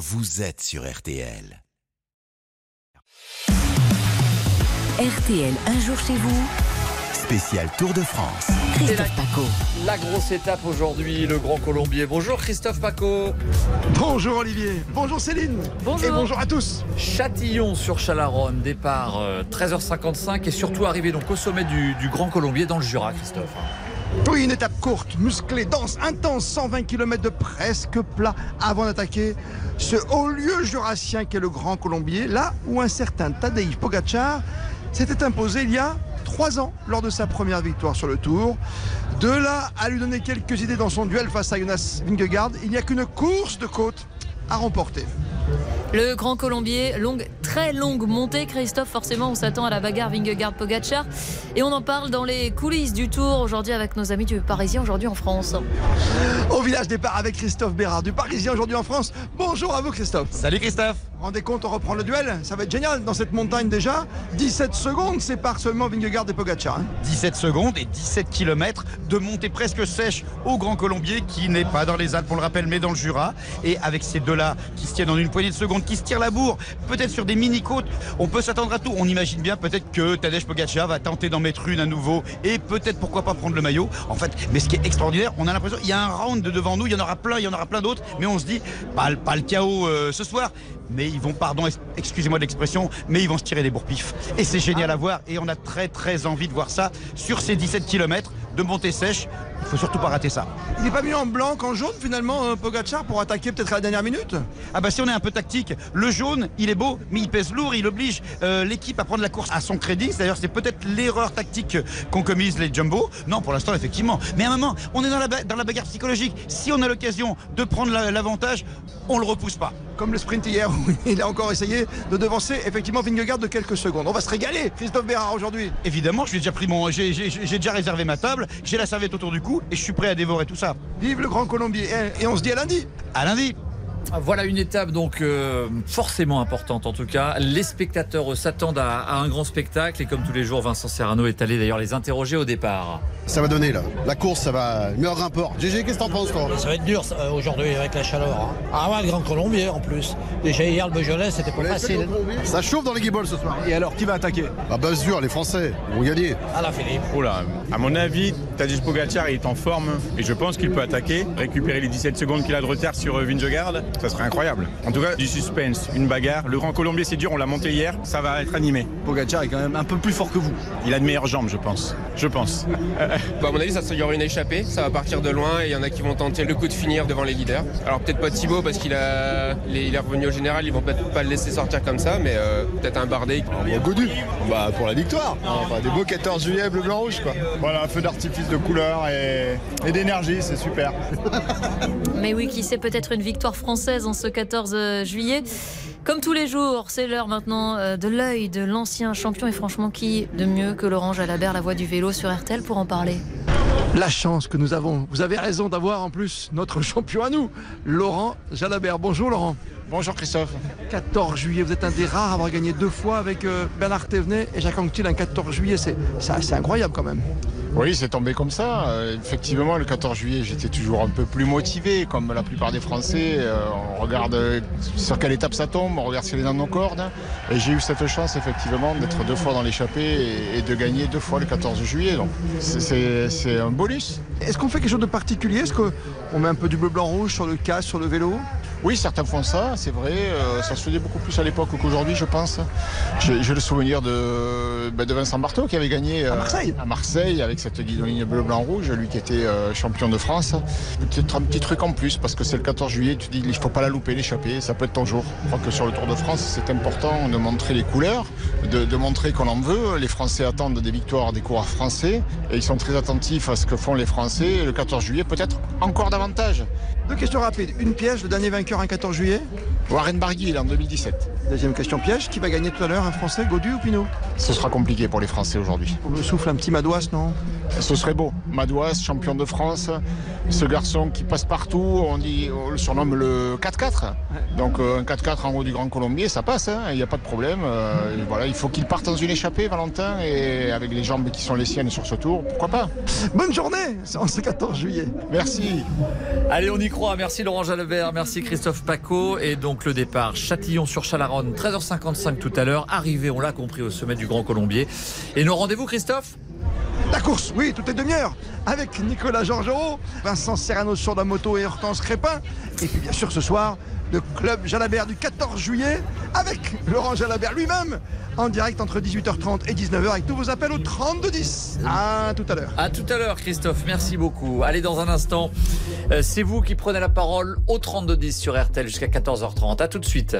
vous êtes sur RTL. RTL, un jour chez vous. Spécial Tour de France. Christophe Paco. La grosse étape aujourd'hui, le Grand Colombier. Bonjour Christophe Paco. Bonjour Olivier, bonjour Céline. Bonjour. Et bonjour à tous. Châtillon sur Chalaronne, départ euh, 13h55 et surtout arrivé donc au sommet du, du Grand Colombier dans le Jura, Christophe. Oui, une étape courte, musclée, dense, intense, 120 km de presque plat avant d'attaquer ce haut lieu jurassien qu'est le Grand Colombier, là où un certain Tadej Pogacar s'était imposé il y a trois ans lors de sa première victoire sur le Tour. De là à lui donner quelques idées dans son duel face à Jonas Vingegaard, il n'y a qu'une course de côte à remporter. Le Grand Colombier, longue, très longue montée. Christophe, forcément, on s'attend à la bagarre Vingegaard-Pogacar. Et on en parle dans les coulisses du Tour aujourd'hui avec nos amis du Parisien, aujourd'hui en France. Au village départ avec Christophe Bérard du Parisien aujourd'hui en France. Bonjour à vous Christophe. Salut Christophe Rendez compte, on reprend le duel. Ça va être génial dans cette montagne déjà. 17 secondes séparent seulement Vingegaard et Pogacar. hein. 17 secondes et 17 km de montée presque sèche au Grand Colombier qui n'est pas dans les Alpes, on le rappelle, mais dans le Jura. Et avec ces deux-là qui se tiennent en une poignée de secondes, qui se tirent la bourre, peut-être sur des mini-côtes, on peut s'attendre à tout. On imagine bien peut-être que Tadej Pogacar va tenter d'en mettre une à nouveau et peut-être pourquoi pas prendre le maillot. En fait, mais ce qui est extraordinaire, on a l'impression qu'il y a un round de devant nous, il y en aura plein, il y en aura plein d'autres, mais on se dit, pas, le- pas le chaos euh, ce soir, mais ils vont, pardon, ex- excusez-moi de l'expression, mais ils vont se tirer des bourpifs. Et c'est génial à voir et on a très très envie de voir ça sur ces 17 km de montée sèche. Il faut surtout pas rater ça. Il n'est pas mis en blanc qu'en jaune finalement euh, Pogacar pour attaquer peut-être à la dernière minute? Ah bah si on est un peu tactique, le jaune, il est beau, mais il pèse lourd, il oblige euh, l'équipe à prendre la course à son crédit. D'ailleurs, c'est peut-être l'erreur tactique qu'ont commise les Jumbo. Non, pour l'instant, effectivement. Mais à un moment, on est dans la, dans la bagarre psychologique. Si on a l'occasion de prendre la- l'avantage, on le repousse pas. Comme le sprint hier où il a encore essayé de devancer effectivement Vingegaard de quelques secondes. On va se régaler Christophe Bérard aujourd'hui. Évidemment, j'ai déjà pris mon, j'ai j'ai- j'ai déjà réservé ma table, j'ai la serviette autour du cou et je suis prêt à dévorer tout ça. Vive le Grand Colombier et, et on se dit à lundi. À lundi. Voilà une étape donc euh, forcément importante en tout cas. Les spectateurs euh, s'attendent à, à un grand spectacle et comme tous les jours, Vincent Serrano est allé d'ailleurs les interroger au départ. Ça va donner là. La course, ça va. Meilleur grimpeur. GG, qu'est-ce que t'en penses toi? Ça va être dur euh, aujourd'hui avec la chaleur. hein. Ah ouais, le Grand Colombier en plus. Déjà hier le Beaujolais, c'était pas facile. Ça chauffe dans les guibolles ce soir. Et alors qui va attaquer? Ah bah c'est dur, les Français, ils vont gagner. Ah la Philippe. Oula, à mon avis, Tadej Pogacar est en forme et je pense qu'il peut attaquer, récupérer les 17 secondes qu'il a de retard sur Vingegaard. Ça serait incroyable. En tout cas, du suspense, une bagarre. Le Grand Colombier, c'est dur, on l'a monté hier, ça va être animé. Pogacar est quand même un peu plus fort que vous. Il a de meilleures jambes, je pense. Je pense. Bah, à mon avis, ça, il y aura une échappée. Ça va partir de loin et il y en a qui vont tenter le coup de finir devant les leaders. Alors peut-être pas Thibaut parce qu'il a, il est revenu au général. Ils vont peut-être pas le laisser sortir comme ça, mais euh, peut-être un Bardet. Bon, Godu, bah pour la victoire. Enfin, des beaux 14 juillet, bleu, blanc, rouge quoi. Voilà, un feu d'artifice de couleur et, et d'énergie, c'est super. Mais oui, qui sait peut-être une victoire française en ce 14 juillet. Comme tous les jours, c'est l'heure maintenant euh, de l'œil de l'ancien champion. Et franchement, qui de mieux que Laurent Jalabert, la voix du vélo sur RTL, pour en parler? La chance que nous avons. Vous avez raison d'avoir en plus notre champion à nous, Laurent Jalabert. Bonjour Laurent. Bonjour Christophe. 14 juillet, vous êtes un des rares à avoir gagné deux fois avec euh, Bernard Thévenet et Jacques Anquetil un 14 juillet. C'est c'est incroyable quand même. Oui, c'est tombé comme ça. Euh, effectivement, le 14 juillet, j'étais toujours un peu plus motivé, comme la plupart des Français. Euh, on regarde euh, sur quelle étape ça tombe, on regarde si elle est dans nos cordes. Et j'ai eu cette chance, effectivement, d'être deux fois dans l'échappée et, et de gagner deux fois le 14 juillet. Donc, c'est- un bonus. Est-ce qu'on fait quelque chose de particulier? Est-ce qu'on met un peu du bleu, blanc, rouge sur le casque, sur le vélo? Oui, certains font ça, c'est vrai. Euh, ça se faisait beaucoup plus à l'époque qu'aujourd'hui, je pense. J'ai le souvenir de, ben, de Vincent Barteau qui avait gagné euh, À Marseille. à Marseille avec cette guidoline bleu, blanc, rouge, lui qui était euh, champion de France. Peut-être un petit truc en plus parce que c'est le 14 juillet, tu dis il faut pas la louper, l'échapper, ça peut être ton jour. Je crois que sur le Tour de France, c'est important de montrer les couleurs, de, de montrer qu'on en veut. Les Français attendent des victoires des coureurs français et ils sont très attentifs à ce que font les Français. Et le 14 juillet, peut-être encore davantage. Deux questions rapides. Une piège, le dernier vainqueur un 14 juillet. Warren Barguil en 2017. Deuxième question piège, qui va gagner tout à l'heure, un Français, Godu ou Pinot? Ce sera compliqué pour les Français aujourd'hui. On me souffle un petit Madouas, non? Ce serait beau. Madouas, champion de France, ce garçon qui passe partout, on, dit, on le surnomme le 4x4. Donc euh, un 4x4 en haut du Grand Colombier, ça passe, hein, il n'y a pas de problème. Euh, voilà, il faut qu'il parte dans une échappée, Valentin, et avec les jambes qui sont les siennes sur ce tour, pourquoi pas? Bonne journée en ce 14 juillet. Merci. Allez, on y croit. Merci Laurent Jalabert, merci Christophe. Christophe Paco. Et donc le départ Châtillon sur Chalaronne, 13h55 tout à l'heure. Arrivé, on l'a compris, au sommet du Grand Colombier. Et nos rendez-vous, Christophe? La course, oui, toutes les demi-heures, avec Nicolas Georgerot, Vincent Serrano sur la moto et Hortense Crépin. Et puis bien sûr ce soir, le club Jalabert du 14 juillet, avec Laurent Jalabert lui-même, en direct entre 18h30 et 19h, avec tous vos appels au 3210. À tout à l'heure. À tout à l'heure, Christophe. Merci beaucoup. Allez, dans un instant, euh, c'est vous qui prenez la parole au 3210 sur RTL jusqu'à 14h30. À tout de suite.